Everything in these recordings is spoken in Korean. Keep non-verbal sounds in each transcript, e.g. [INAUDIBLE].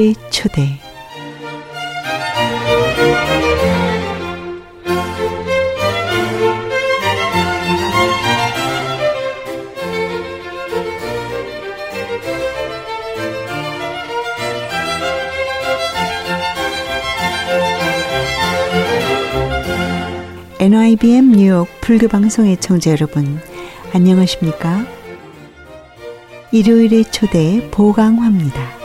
일요일의 초대 NYBM 뉴욕 불교 방송의 청자 여러분 안녕하십니까? 일요일의 초대 보강화입니다.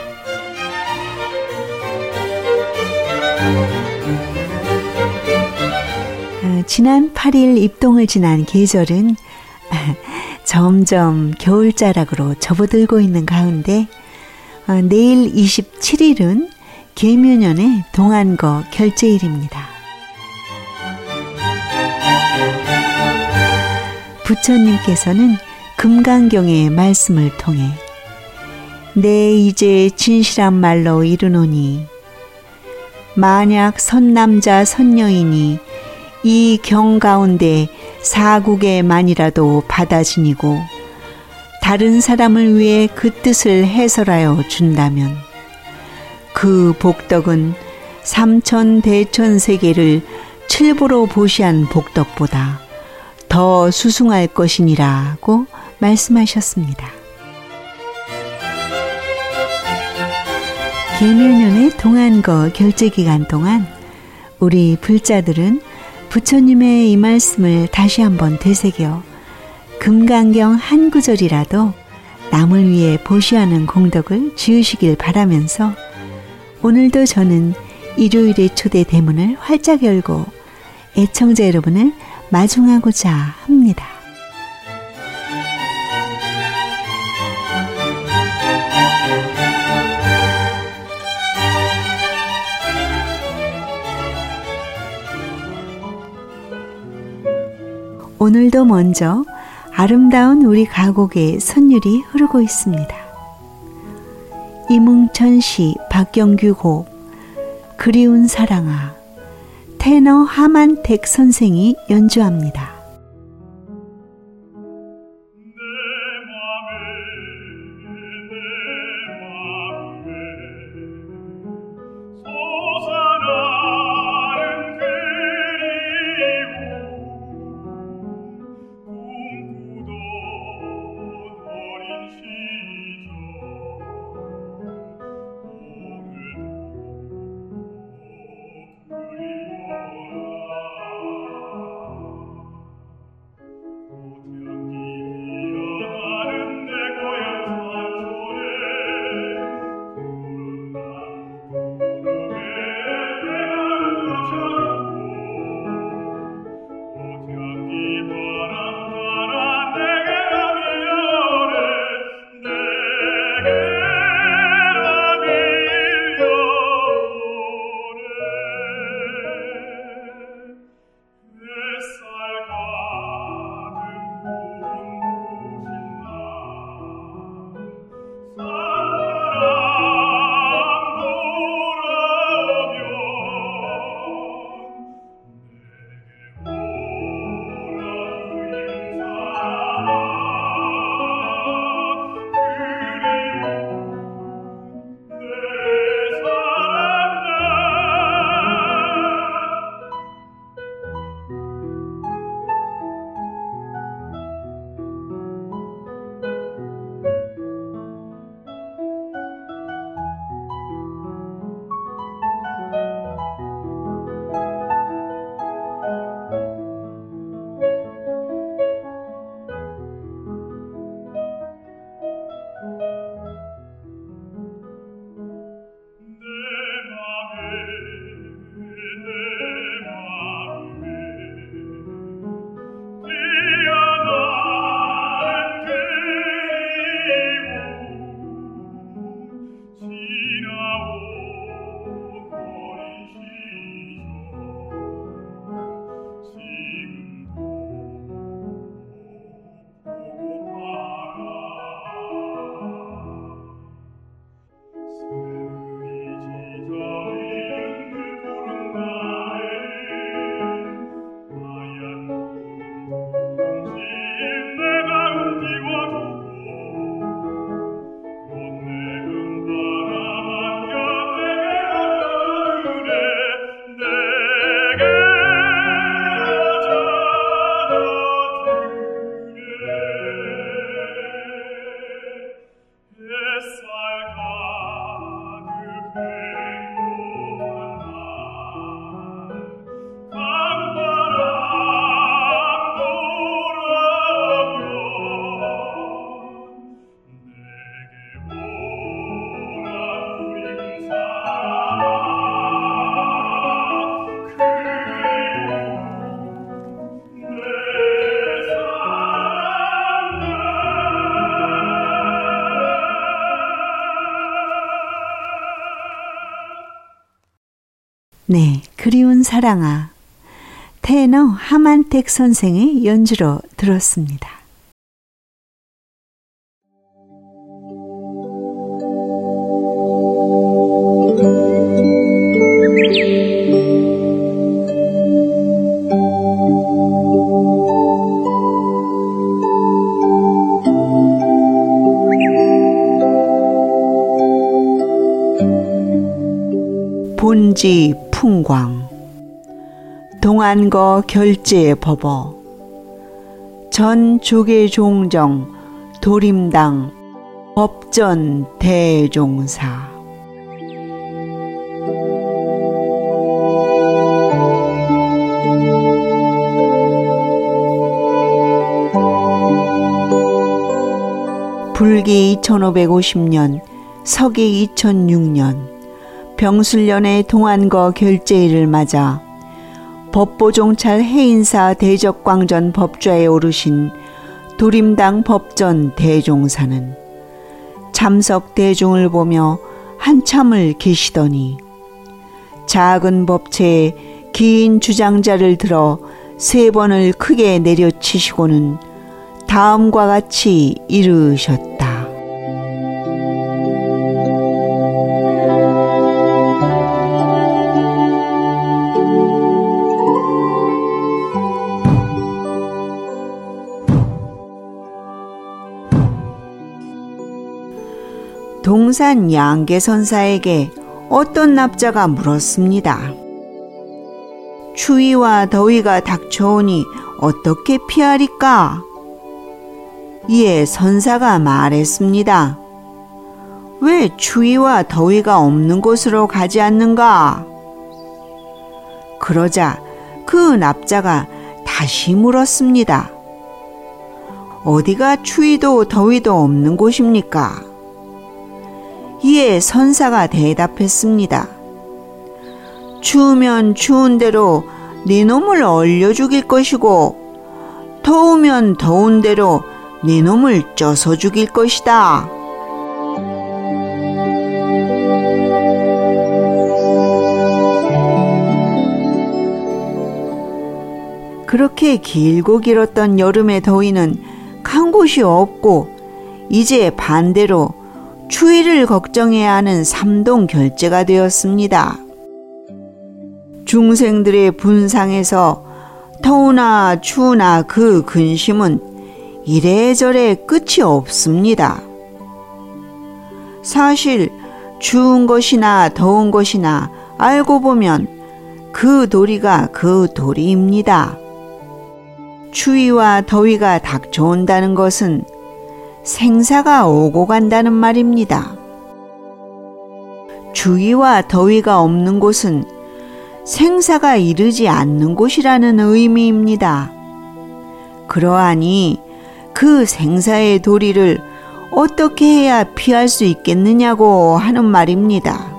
지난 8일 입동을 지난 계절은 [LAUGHS] 점점 겨울자락으로 접어들고 있는 가운데 어, 내일 27일은 계묘년의 동안거 결제일입니다. 부처님께서는 금강경의 말씀을 통해 내 이제 진실한 말로 이르노니 만약 선남자 선녀이니 이 경 가운데 사국에만이라도 받아 지니고 다른 사람을 위해 그 뜻을 해설하여 준다면 그 복덕은 삼천 대천 세계를 칠보로 보시한 복덕보다 더 수승할 것이니라고 말씀하셨습니다. 계묘년의 동안거 결제 기간 동안 우리 불자들은 부처님의 이 말씀을 다시 한번 되새겨 금강경 한 구절이라도 남을 위해 보시하는 공덕을 지으시길 바라면서 오늘도 저는 일요일의 초대 대문을 활짝 열고 애청자 여러분을 마중하고자 합니다. 오늘도 먼저 아름다운 우리 가곡의 선율이 흐르고 있습니다. 이뭉천 시 박경규 곡 그리운 사랑아 테너 하만택 선생이 연주합니다. 사랑아. 테너 하만택 선생의 연주로 들었습니다. 본지 풍광 동안거 결제 법어. 전 조계 종정 도림당 법전 대종사. 불기 2550년 서기 2006년 병술년의 동안거 결제일을 맞아 법보종찰 해인사 대적광전 법좌에 오르신 도림당 법전 대종사는 참석 대중을 보며 한참을 계시더니 작은 법체에 긴 주장자를 들어 세 번을 크게 내려치시고는 다음과 같이 이르셨다. 동산 양계 선사에게 어떤 납자가 물었습니다. 추위와 더위가 닥쳐오니 어떻게 피하리까? 이에 선사가 말했습니다. 왜 추위와 더위가 없는 곳으로 가지 않는가? 그러자 그 납자가 다시 물었습니다. 어디가 추위도 더위도 없는 곳입니까? 이에 선사가 대답했습니다. 추우면 추운 대로 네 놈을 얼려 죽일 것이고 더우면 더운 대로 네 놈을 쪄서 죽일 것이다. 그렇게 길고 길었던 여름의 더위는 간 곳이 없고 이제 반대로 추위를 걱정해야 하는 삼동 결제가 되었습니다. 중생들의 분상에서 더우나 추우나 그 근심은 이래저래 끝이 없습니다. 사실 추운 것이나 더운 것이나 알고 보면 그 도리가 그 도리입니다. 추위와 더위가 닥쳐온다는 것은 생사가 오고 간다는 말입니다. 주위와 더위가 없는 곳은 생사가 이르지 않는 곳이라는 의미입니다. 그러하니 그 생사의 도리를 어떻게 해야 피할 수 있겠느냐고 하는 말입니다.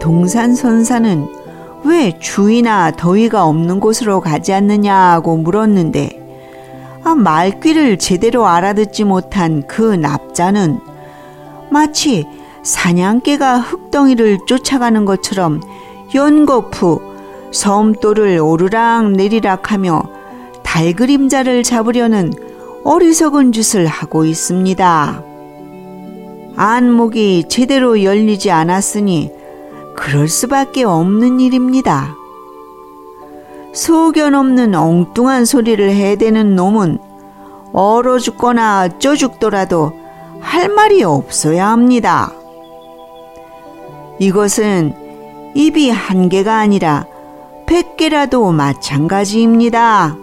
동산선사는 왜 추위나 더위가 없는 곳으로 가지 않느냐고 물었는데 아, 말귀를 제대로 알아듣지 못한 그 납자는 마치 사냥개가 흙덩이를 쫓아가는 것처럼 연거푸 섬돌을 오르락 내리락 하며 달 그림자를 잡으려는 어리석은 짓을 하고 있습니다. 안목이 제대로 열리지 않았으니 그럴 수밖에 없는 일입니다. 소견 없는 엉뚱한 소리를 해대는 놈은 얼어 죽거나 쪄 죽더라도 할 말이 없어야 합니다. 이것은 입이 한 개가 아니라 백 개라도 마찬가지입니다.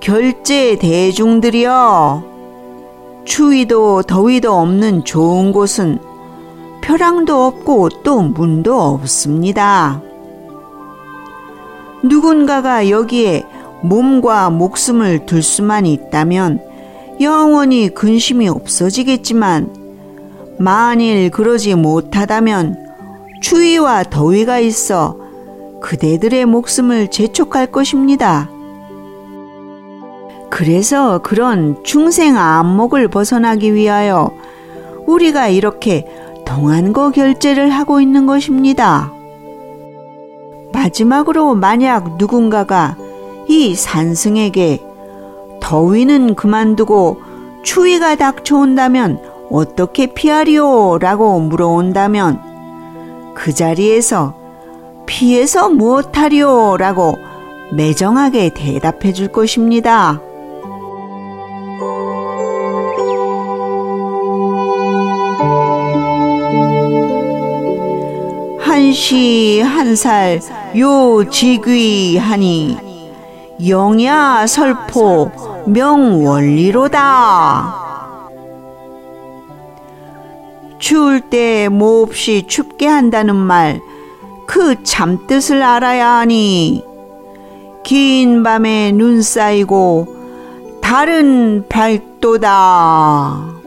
결제 대중들이여 추위도 더위도 없는 좋은 곳은 벼랑도 없고 또 문도 없습니다. 누군가가 여기에 몸과 목숨을 둘 수만 있다면 영원히 근심이 없어지겠지만 만일 그러지 못하다면 추위와 더위가 있어 그대들의 목숨을 재촉할 것입니다. 그래서 그런 중생 안목을 벗어나기 위하여 우리가 이렇게 동안거 결제를 하고 있는 것입니다. 마지막으로 만약 누군가가 이 산승에게 더위는 그만두고 추위가 닥쳐온다면 어떻게 피하리오? 라고 물어온다면 그 자리에서 피해서 무엇하리오? 라고 매정하게 대답해 줄 것입니다. 한시 한 살 요지귀하니 영야 설포 명원리로다. 추울 때 몹시 춥게 한다는 말, 그 참뜻을 알아야 하니, 긴 밤에 눈 쌓이고, 달은 밝도다.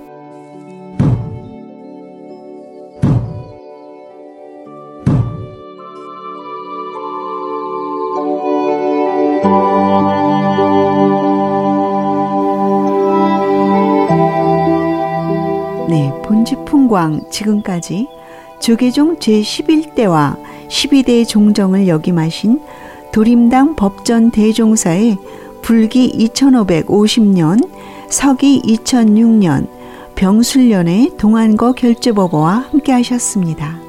본지풍광 지금까지 조계종 제11대와 12대 종정을 역임하신 도림당 법전 대종사의 불기 2550년, 서기 2006년, 병술년의 동안거 결제법어와 함께 하셨습니다.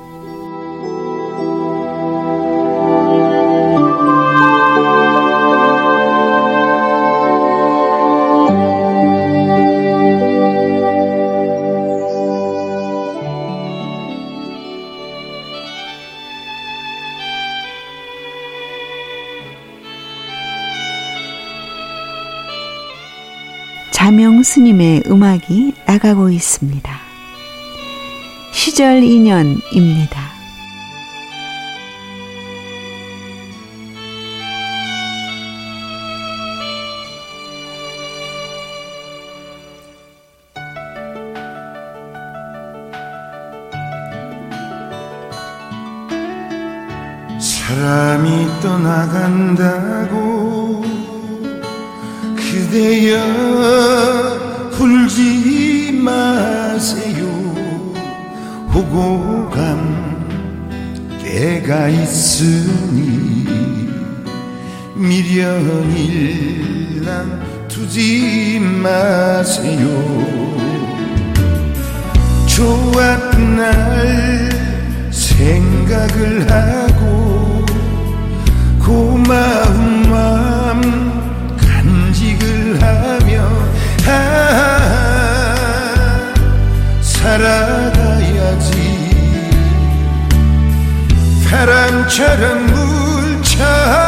스님의 음악이 나가고 있습니다. 시절 인연입니다. 사람이 떠나간다고 그대여 울지 마세요. 간 때가 있으니 미련일랑 두지 마세요. 좋았던 날 생각을 하고 고마운 마 아, 살아가야지. 바람처럼 물처럼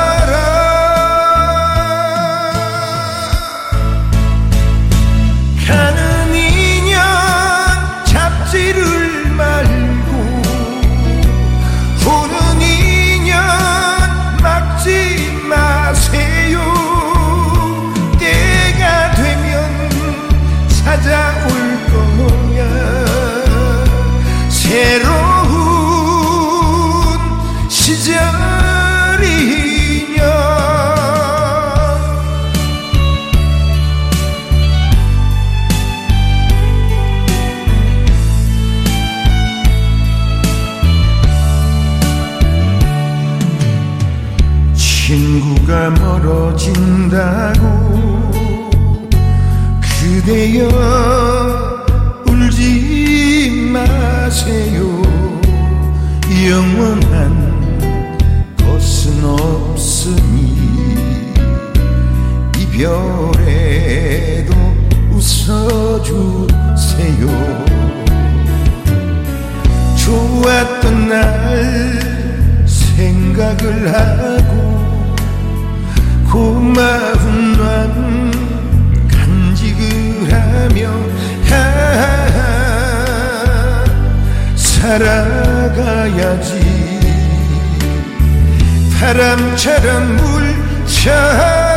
그대여 울지 마세요. 영원한 것은 없으니 이별에도 웃어주세요. 좋았던 날 생각을 하고 고마운 살아가야지. 바람처럼 물처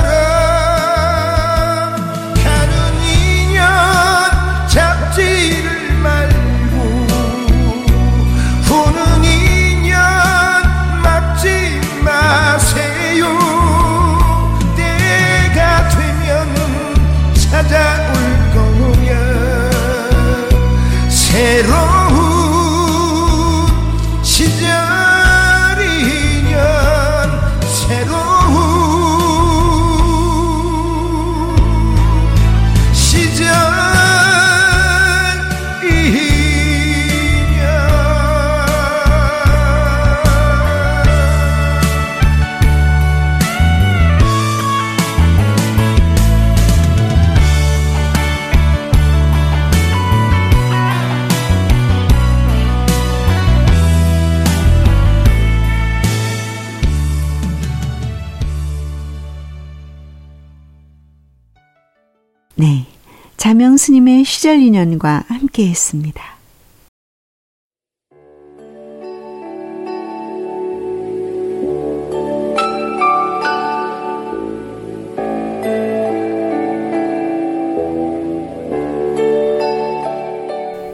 시절 인연과 함께 했습니다.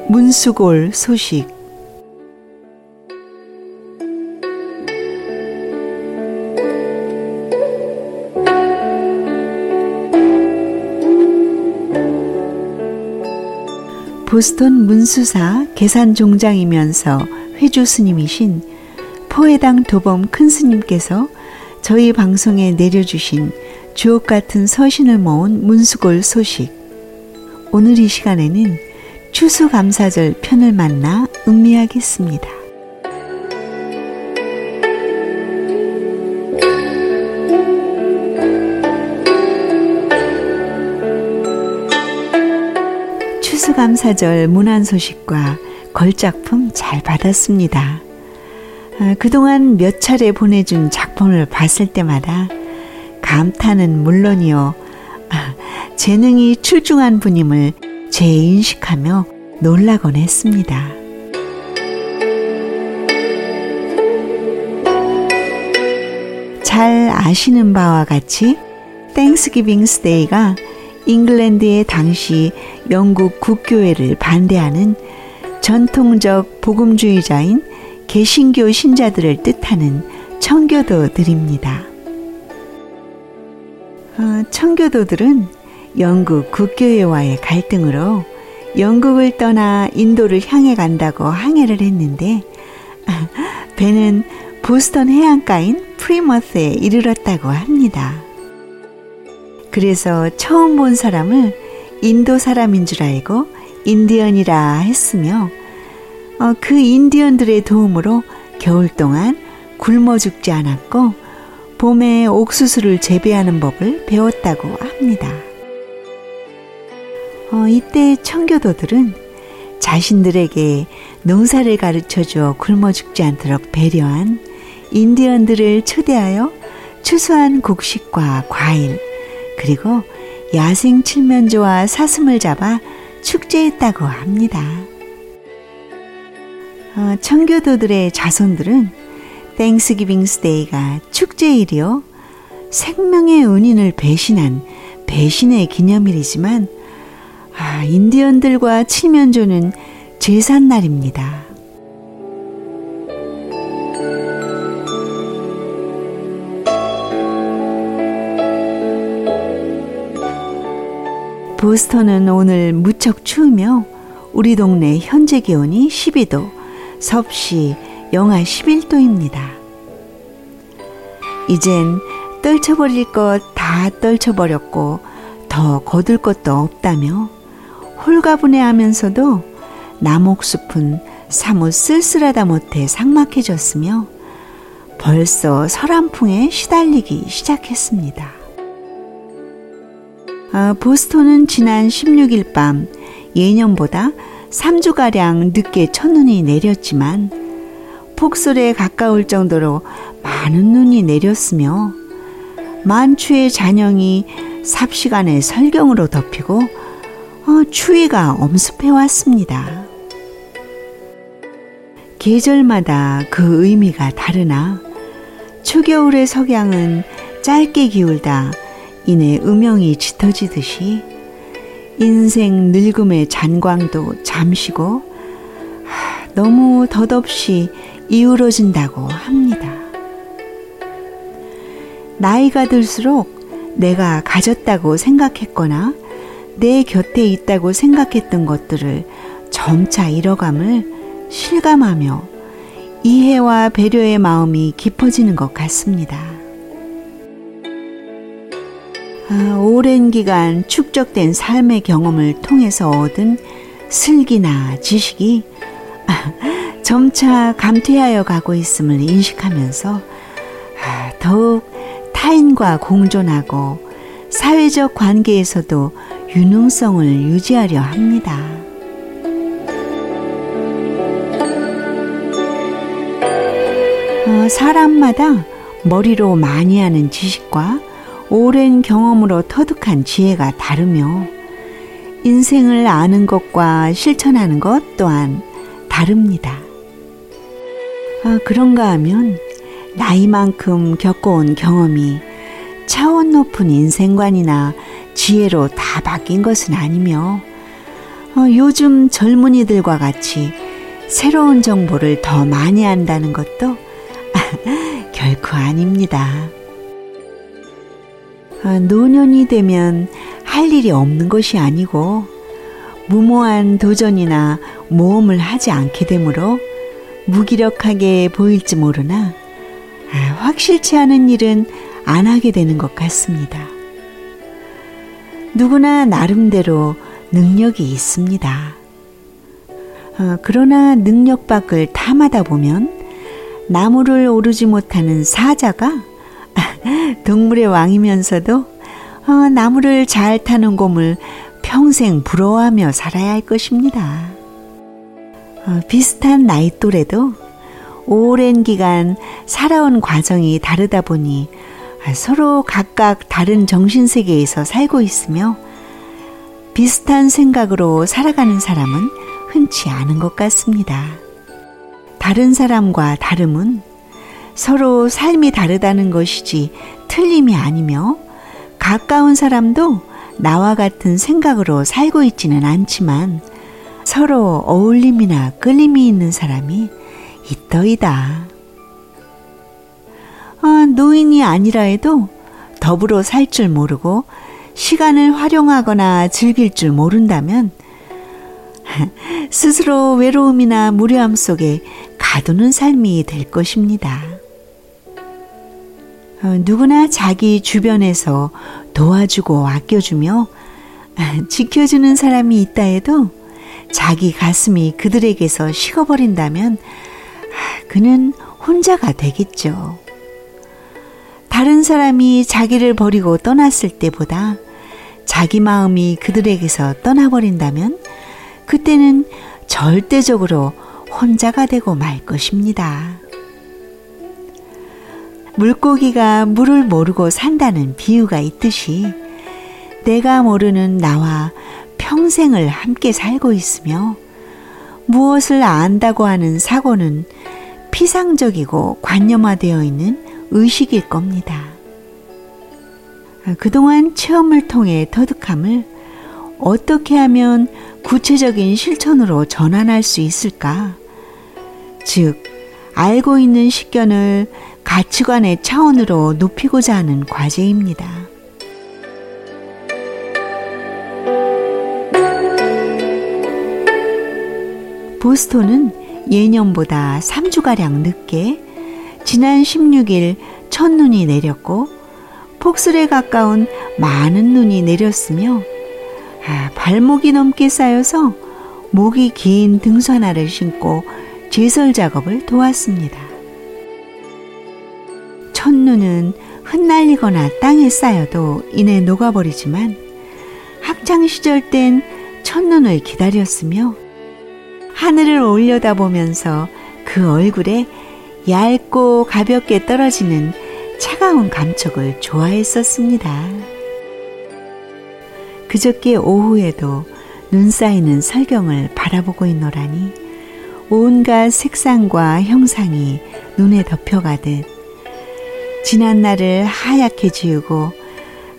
문수골 소식 보스턴 문수사 계산종장이면서 회주 스님이신 포해당 도범 큰 스님께서 저희 방송에 내려주신 주옥 같은 서신을 모은 문수골 소식. 오늘 이 시간에는 추수감사절 편을 만나 음미하겠습니다. 추수감사절 문안 소식과 걸작품 잘 받았습니다. 아, 그동안 몇 차례 보내준 작품을 봤을 때마다 감탄은 물론이요. 아, 재능이 출중한 분임을 재인식하며 놀라곤 했습니다. 잘 아시는 바와 같이 Thanksgiving Day가 잉글랜드의 당시 영국 국교회를 반대하는 전통적 복음주의자인 개신교 신자들을 뜻하는 청교도들입니다. 어, 청교도들은 영국 국교회와의 갈등으로 영국을 떠나 인도를 향해 간다고 항해를 했는데 [LAUGHS] 배는 보스턴 해안가인 프리머스에 이르렀다고 합니다. 그래서 처음 본 사람을 인도 사람인 줄 알고 인디언이라 했으며 어, 그 인디언들의 도움으로 겨울 동안 굶어 죽지 않았고 봄에 옥수수를 재배하는 법을 배웠다고 합니다. 어, 이때 청교도들은 자신들에게 농사를 가르쳐 주어 굶어 죽지 않도록 배려한 인디언들을 초대하여 추수한 곡식과 과일, 그리고 야생 칠면조와 사슴을 잡아 축제했다고 합니다. 어, 청교도들의 자손들은 Thanksgiving Day가 축제일이요. 생명의 은인을 배신한 배신의 기념일이지만 아, 인디언들과 칠면조는 제삿날입니다. 보스턴은 오늘 무척 추우며 우리 동네 현재 기온이 12도, 섭씨 영하 11도입니다. 이젠 떨쳐버릴 것 다 떨쳐버렸고 더 거둘 것도 없다며 홀가분해 하면서도 나목숲은 사뭇 쓸쓸하다 못해 삭막해졌으며 벌써 설한풍에 시달리기 시작했습니다. 아, 보스턴은 지난 16일 밤 예년보다 3주가량 늦게 첫눈이 내렸지만 폭설에 가까울 정도로 많은 눈이 내렸으며 만추의 잔영이 삽시간에 설경으로 덮이고 어, 추위가 엄습해 왔습니다. 계절마다 그 의미가 다르나 초겨울의 석양은 짧게 기울다 이내 음영이 짙어지듯이 인생 늙음의 잔광도 잠시고 너무 덧없이 이으러진다고 합니다. 나이가 들수록 내가 가졌다고 생각했거나 내 곁에 있다고 생각했던 것들을 점차 잃어감을 실감하며 이해와 배려의 마음이 깊어지는 것 같습니다. 아, 오랜 기간 축적된 삶의 경험을 통해서 얻은 슬기나 지식이 아, 점차 감퇴하여 가고 있음을 인식하면서 아, 더욱 타인과 공존하고 사회적 관계에서도 유능성을 유지하려 합니다. 어, 사람마다 머리로 많이 하는 지식과 오랜 경험으로 터득한 지혜가 다르며 인생을 아는 것과 실천하는 것 또한 다릅니다. 아, 그런가 하면 나이만큼 겪어온 경험이 차원 높은 인생관이나 지혜로 다 바뀐 것은 아니며 어, 요즘 젊은이들과 같이 새로운 정보를 더 많이 한다는 것도 [LAUGHS] 결코 아닙니다. 어, 노년이 되면 할 일이 없는 것이 아니고 무모한 도전이나 모험을 하지 않게 되므로 무기력하게 보일지 모르나 아, 확실치 않은 일은 안 하게 되는 것 같습니다. 누구나 나름대로 능력이 있습니다. 어, 그러나 능력 밖을 탐하다 보면 나무를 오르지 못하는 사자가 동물의 왕이면서도 어, 나무를 잘 타는 곰을 평생 부러워하며 살아야 할 것입니다. 어, 비슷한 나이 또래도 오랜 기간 살아온 과정이 다르다 보니 서로 각각 다른 정신세계에서 살고 있으며 비슷한 생각으로 살아가는 사람은 흔치 않은 것 같습니다. 다른 사람과 다름은 서로 삶이 다르다는 것이지 틀림이 아니며 가까운 사람도 나와 같은 생각으로 살고 있지는 않지만 서로 어울림이나 끌림이 있는 사람이 있더이다. 아, 노인이 아니라 해도 더불어 살 줄 모르고 시간을 활용하거나 즐길 줄 모른다면 [LAUGHS] 스스로 외로움이나 무료함 속에 가두는 삶이 될 것입니다. 어, 누구나 자기 주변에서 도와주고 아껴주며 지켜주는 사람이 있다 해도 자기 가슴이 그들에게서 식어버린다면 그는 혼자가 되겠죠. 다른 사람이 자기를 버리고 떠났을 때보다 자기 마음이 그들에게서 떠나버린다면 그때는 절대적으로 혼자가 되고 말 것입니다. 물고기가 물을 모르고 산다는 비유가 있듯이 내가 모르는 나와 평생을 함께 살고 있으며 무엇을 안다고 하는 사고는 피상적이고 관념화되어 있는 의식일 겁니다. 그동안 체험을 통해 터득함을 어떻게 하면 구체적인 실천으로 전환할 수 있을까? 즉, 알고 있는 식견을 가치관의 차원으로 높이고자 하는 과제입니다. 보스톤은 예년보다 3주가량 늦게 지난 16일 첫눈이 내렸고 폭설에 가까운 많은 눈이 내렸으며 아, 발목이 넘게 쌓여서 목이 긴 등산화를 신고 제설 작업을 도왔습니다. 첫눈은 흩날리거나 땅에 쌓여도 이내 녹아버리지만 학창 시절 땐 첫눈을 기다렸으며 하늘을 올려다보면서 그 얼굴에 얇고 가볍게 떨어지는 차가운 감촉을 좋아했었습니다. 그저께 오후에도 눈 쌓이는 설경을 바라보고 있노라니 온갖 색상과 형상이 눈에 덮여가듯 지난 날을 하얗게 지우고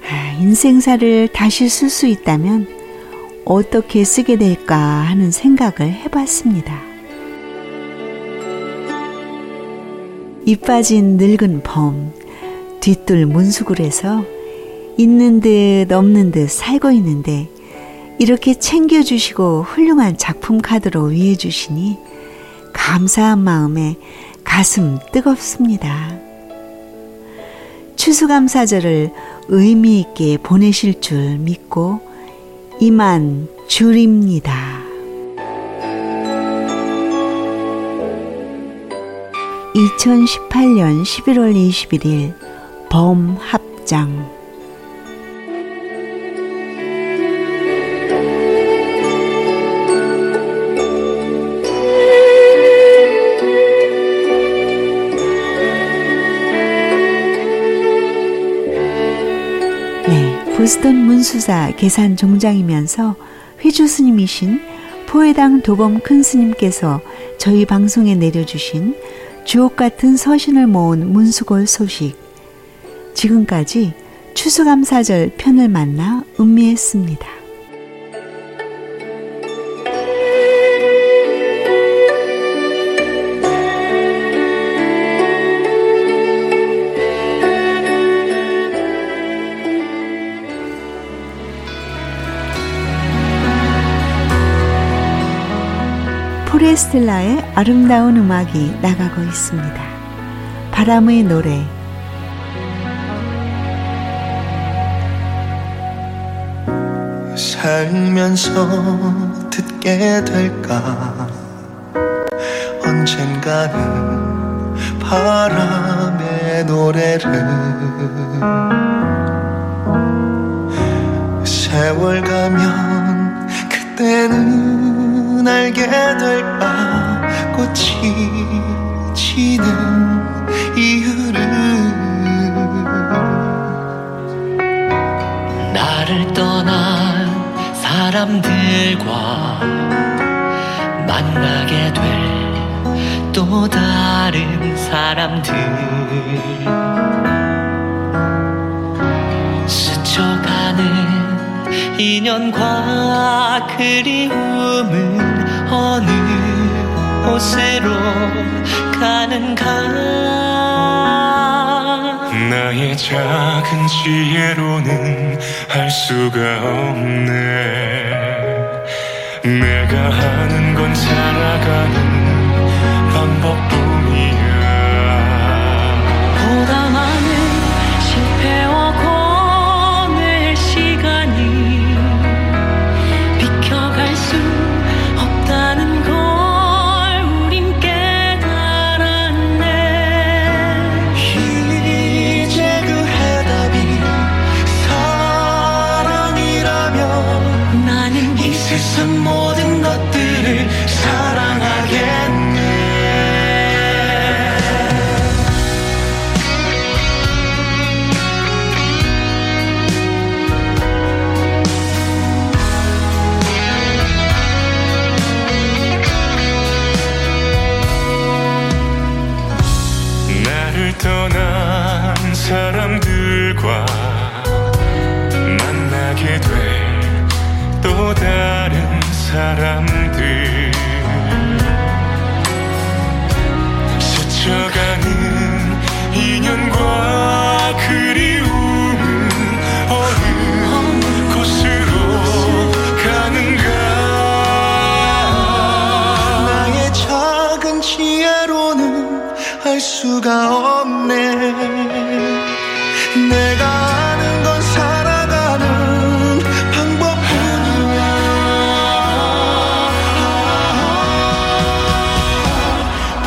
아, 인생사를 다시 쓸 수 있다면 어떻게 쓰게 될까 하는 생각을 해봤습니다. 이 빠진 늙은 범, 뒤뜰 문수굴에서 있는 듯 없는 듯 살고 있는데 이렇게 챙겨주시고 훌륭한 작품 카드로 위해주시니 감사한 마음에 가슴 뜨겁습니다. 추수감사절을 의미 있게 보내실 줄 믿고 이만 줄입니다. 2018년 11월 21일 범합장 보스턴 문수사 계산 종장이면서 회주 스님이신 포해당 도범 큰 스님께서 저희 방송에 내려주신 주옥 같은 서신을 모은 문수골 소식. 지금까지 추수감사절 편을 만나 음미했습니다. 포레스텔라의 아름다운 음악이 나가고 있습니다. 바람의 노래. 살면서 듣게 될까? 언젠가는 바람의 노래를. 세월 가면 그때는 알게 될까 꽃이 지는 이유를 나를 떠난 사람들과 만나게 될 또 다른 사람들. 스쳐가는 인연과 그리움은 어느 곳으로 가는가. 나의 작은 지혜로는 할 수가 없네. 내가 하는 건 살아가는 방법뿐이야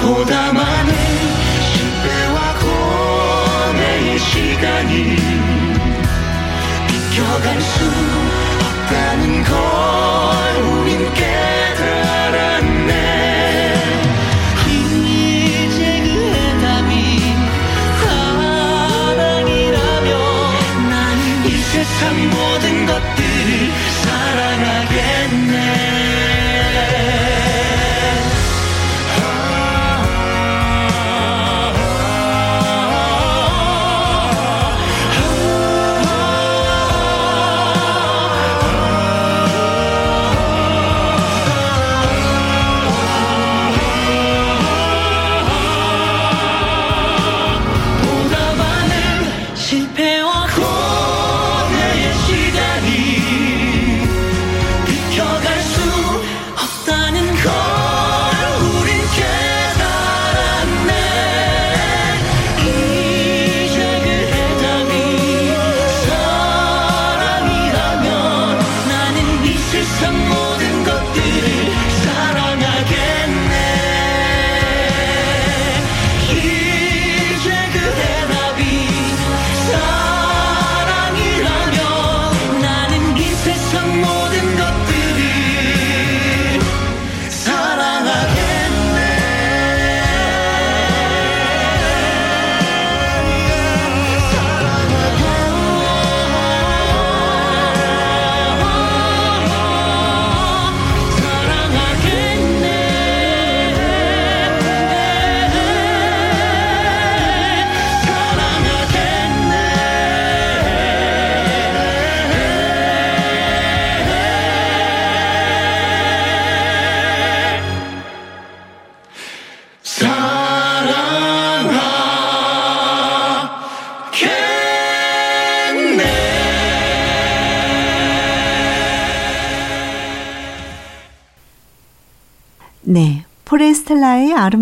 보다 많은 실패와 고뇌의 시간이 비켜갈 수 없다는 걸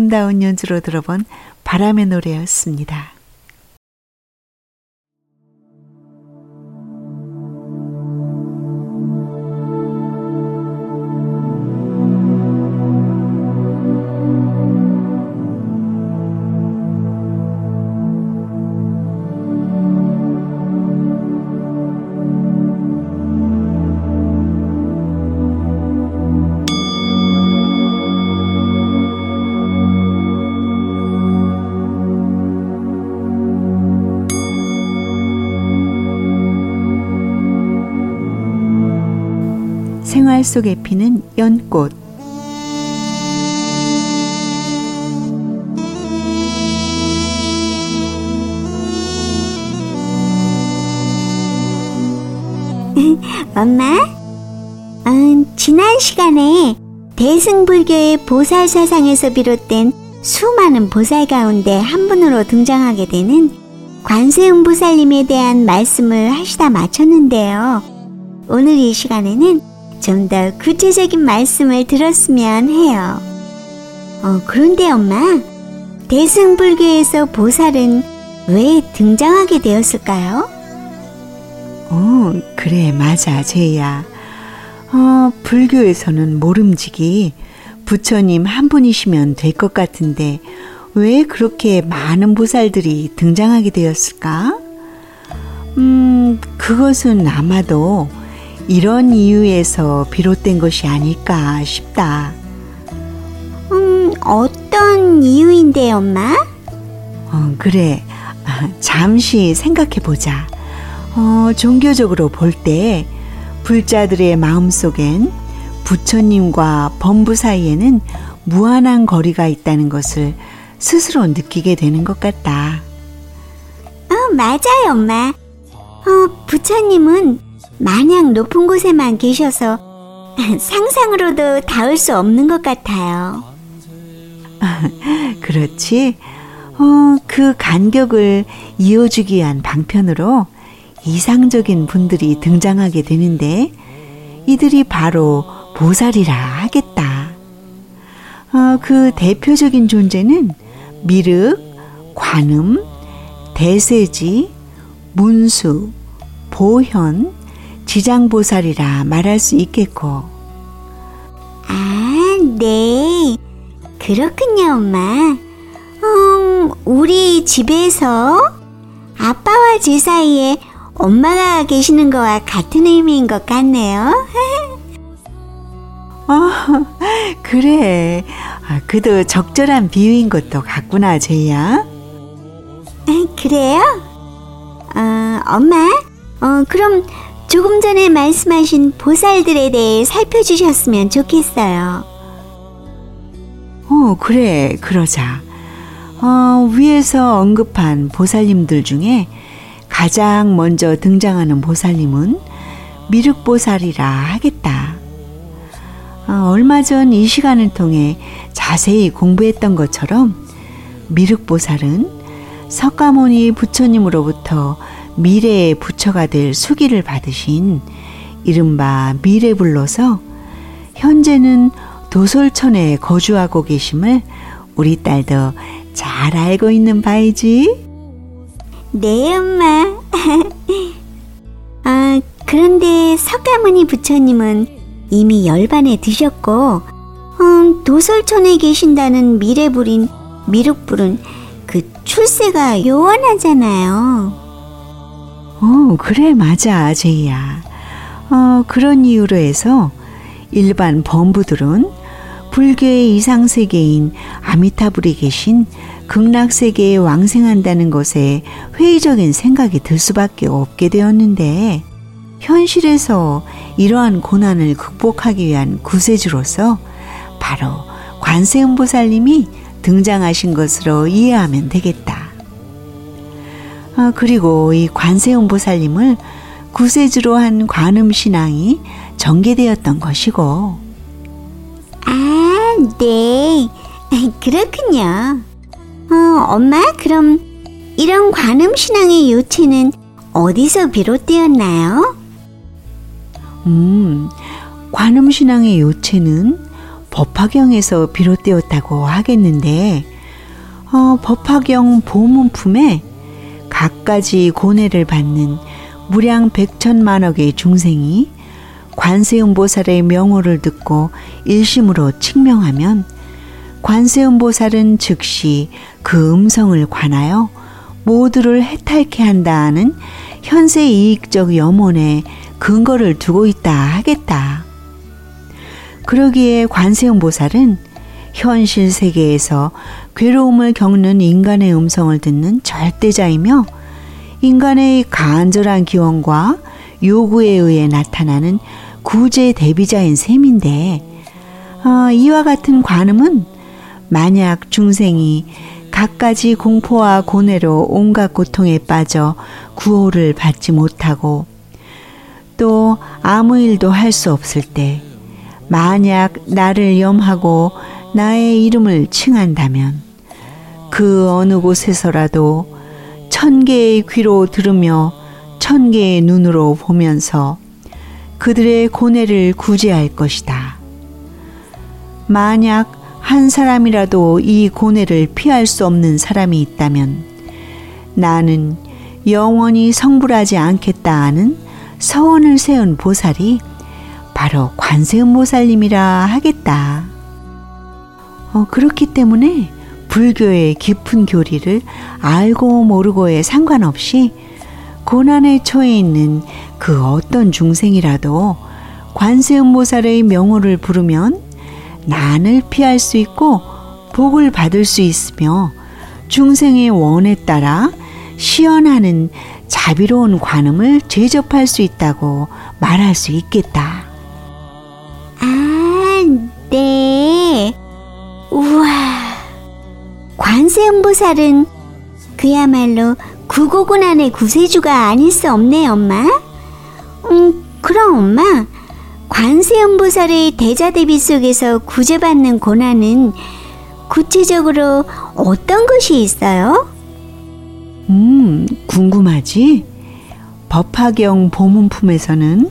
아름다운 연주로 들어본 바람의 노래였습니다. 생활 속에 피는 연꽃. [LAUGHS] 엄마, 음, 지난 시간에 대승불교의 보살 사상에서 비롯된 수많은 보살 가운데 한 분으로 등장하게 되는 관세음 보살님에 대한 말씀을 하시다 마쳤는데요. 오늘 이 시간에는 좀 더 구체적인 말씀을 들었으면 해요. 어, 그런데 엄마, 대승불교에서 보살은 왜 등장하게 되었을까요? 어, 그래, 맞아, 제이야. 어, 불교에서는 모름지기 부처님 한 분이시면 될 것 같은데 왜 그렇게 많은 보살들이 등장하게 되었을까? 음, 그것은 아마도 이런 이유에서 비롯된 것이 아닐까 싶다. 음, 어떤 이유인데, 엄마? 어, 그래. 아, 잠시 생각해 보자. 어, 종교적으로 볼 때 불자들의 마음 속엔 부처님과 범부 사이에는 무한한 거리가 있다는 것을 스스로 느끼게 되는 것 같다. 어, 맞아요, 엄마. 어, 부처님은 마냥 높은 곳에만 계셔서 [LAUGHS] 상상으로도 닿을 수 없는 것 같아요. [LAUGHS] 그렇지? 어, 그 간격을 이어주기 위한 방편으로 이상적인 분들이 등장하게 되는데 이들이 바로 보살이라 하겠다. 어, 그 대표적인 존재는 미륵, 관음, 대세지, 문수, 보현, 지장보살이라 말할 수 있겠고. 아, 네. 그렇군요, 엄마. 음, 우리 집에서 아빠와 제 사이에 엄마가 계시는 거와 같은 의미인 것 같네요. 아, [LAUGHS] 그래. 아, 그도 적절한 비유인 것도 같구나, 제이야. 그래요? 어, 엄마, 어, 그럼 조금 전에 말씀하신 보살들에 대해 살펴주셨으면 좋겠어요. 어, 그래, 그러자. 어, 위에서 언급한 보살님들 중에 가장 먼저 등장하는 보살님은 미륵보살이라 하겠다. 어, 얼마 전 이 시간을 통해 자세히 공부했던 것처럼 미륵보살은 석가모니 부처님으로부터 미래의 부처가 될 수기를 받으신 이른바 미래불로서 현재는 도솔천에 거주하고 계심을 우리 딸도 잘 알고 있는 바이지. 네, 엄마. [LAUGHS] 아, 그런데 석가모니 부처님은 이미 열반에 드셨고, 음, 도솔천에 계신다는 미래불인 미륵불은 그 출세가 요원하잖아요. 어, 그래, 맞아, 제이야. 어, 그런 이유로 해서 일반 범부들은 불교의 이상세계인 아미타불이 계신 극락세계에 왕생한다는 것에 회의적인 생각이 들 수밖에 없게 되었는데, 현실에서 이러한 고난을 극복하기 위한 구세주로서 바로 관세음보살님이 등장하신 것으로 이해하면 되겠다. 아, 그리고 이 관세음보살님을 구세주로 한 관음신앙이 전개되었던 것이고, 아, 네. [LAUGHS] 그렇군요. 어, 엄마, 그럼 이런 관음신앙의 요체는 어디서 비롯되었나요? 음, 관음신앙의 요체는 법화경에서 비롯되었다고 하겠는데 어, 법화경 보문품에 갖가지 고뇌를 받는 무량 백천만억의 중생이 관세음보살의 명호를 듣고 일심으로 칙명하면 관세음보살은 즉시 그 음성을 관하여 모두를 해탈케 한다는 현세 이익적 염원에 근거를 두고 있다 하겠다. 그러기에 관세음보살은 현실 세계에서 괴로움을 겪는 인간의 음성을 듣는 절대자이며 인간의 간절한 기원과 요구에 의해 나타나는 구제 대비자인 셈인데 어, 이와 같은 관음은 만약 중생이 갖가지 공포와 고뇌로 온갖 고통에 빠져 구호를 받지 못하고 또 아무 일도 할 수 없을 때 만약 나를 염하고 나의 이름을 칭한다면 그 어느 곳에서라도 천 개의 귀로 들으며 천 개의 눈으로 보면서 그들의 고뇌를 구제할 것이다. 만약 한 사람이라도 이 고뇌를 피할 수 없는 사람이 있다면 나는 영원히 성불하지 않겠다 하는 서원을 세운 보살이 바로 관세음보살님이라 하겠다. 어, 그렇기 때문에 불교의 깊은 교리를 알고 모르고에 상관없이 고난에 처해 있는 그 어떤 중생이라도 관세음보살의 명호를 부르면 난을 피할 수 있고 복을 받을 수 있으며 중생의 원에 따라 시연하는 자비로운 관음을 제접할 수 있다고 말할 수 있겠다. 아, 관세음보살은 그야말로 구고고난의 구세주가 아닐 수 없네, 엄마. 음, 그럼 엄마. 관세음보살의 대자대비 속에서 구제받는 고난은 구체적으로 어떤 것이 있어요? 음, 궁금하지? 법화경 보문품에서는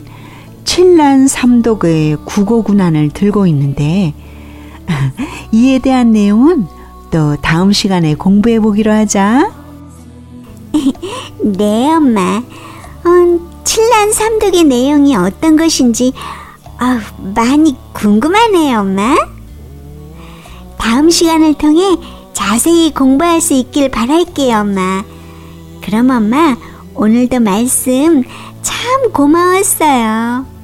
칠란 삼독의 국어군안을 들고 있는데 [LAUGHS] 이에 대한 내용은 또 다음 시간에 공부해 보기로 하자. [LAUGHS] 네, 엄마. 음, 칠란 삼독의 내용이 어떤 것인지 아, 많이 궁금하네요, 엄마. 다음 시간을 통해 자세히 공부할 수 있길 바랄게요, 엄마. 그럼 엄마, 오늘도 말씀 참 고마웠어요.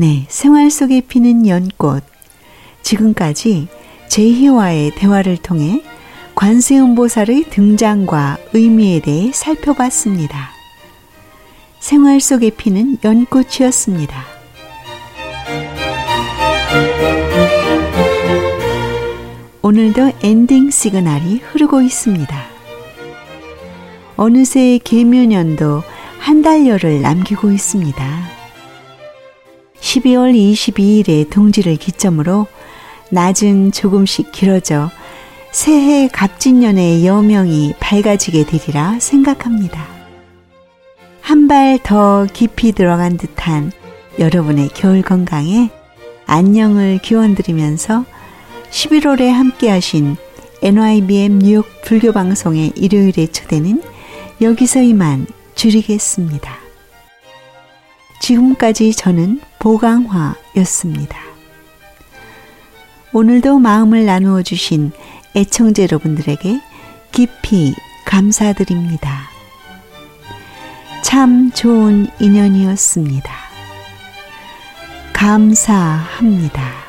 네, 생활 속에 피는 연꽃. 지금까지 제희와의 대화를 통해 관세음보살의 등장과 의미에 대해 살펴봤습니다. 생활 속에 피는 연꽃이었습니다. 오늘도 엔딩 시그널이 흐르고 있습니다. 어느새 계묘년도 한 달여를 남기고 있습니다. 12월 22일의 동지를 기점으로 낮은 조금씩 길어져 새해 갑진년의 여명이 밝아지게 되리라 생각합니다. 한 발 더 깊이 들어간 듯한 여러분의 겨울 건강에 안녕을 기원드리면서 11월에 함께 하신 NYBM 뉴욕 불교방송의 일요일의 초대는 여기서 이만 줄이겠습니다. 지금까지 저는 보강화였습니다. 오늘도 마음을 나누어 주신 애청자 여러분들에게 깊이 감사드립니다. 참 좋은 인연이었습니다. 감사합니다.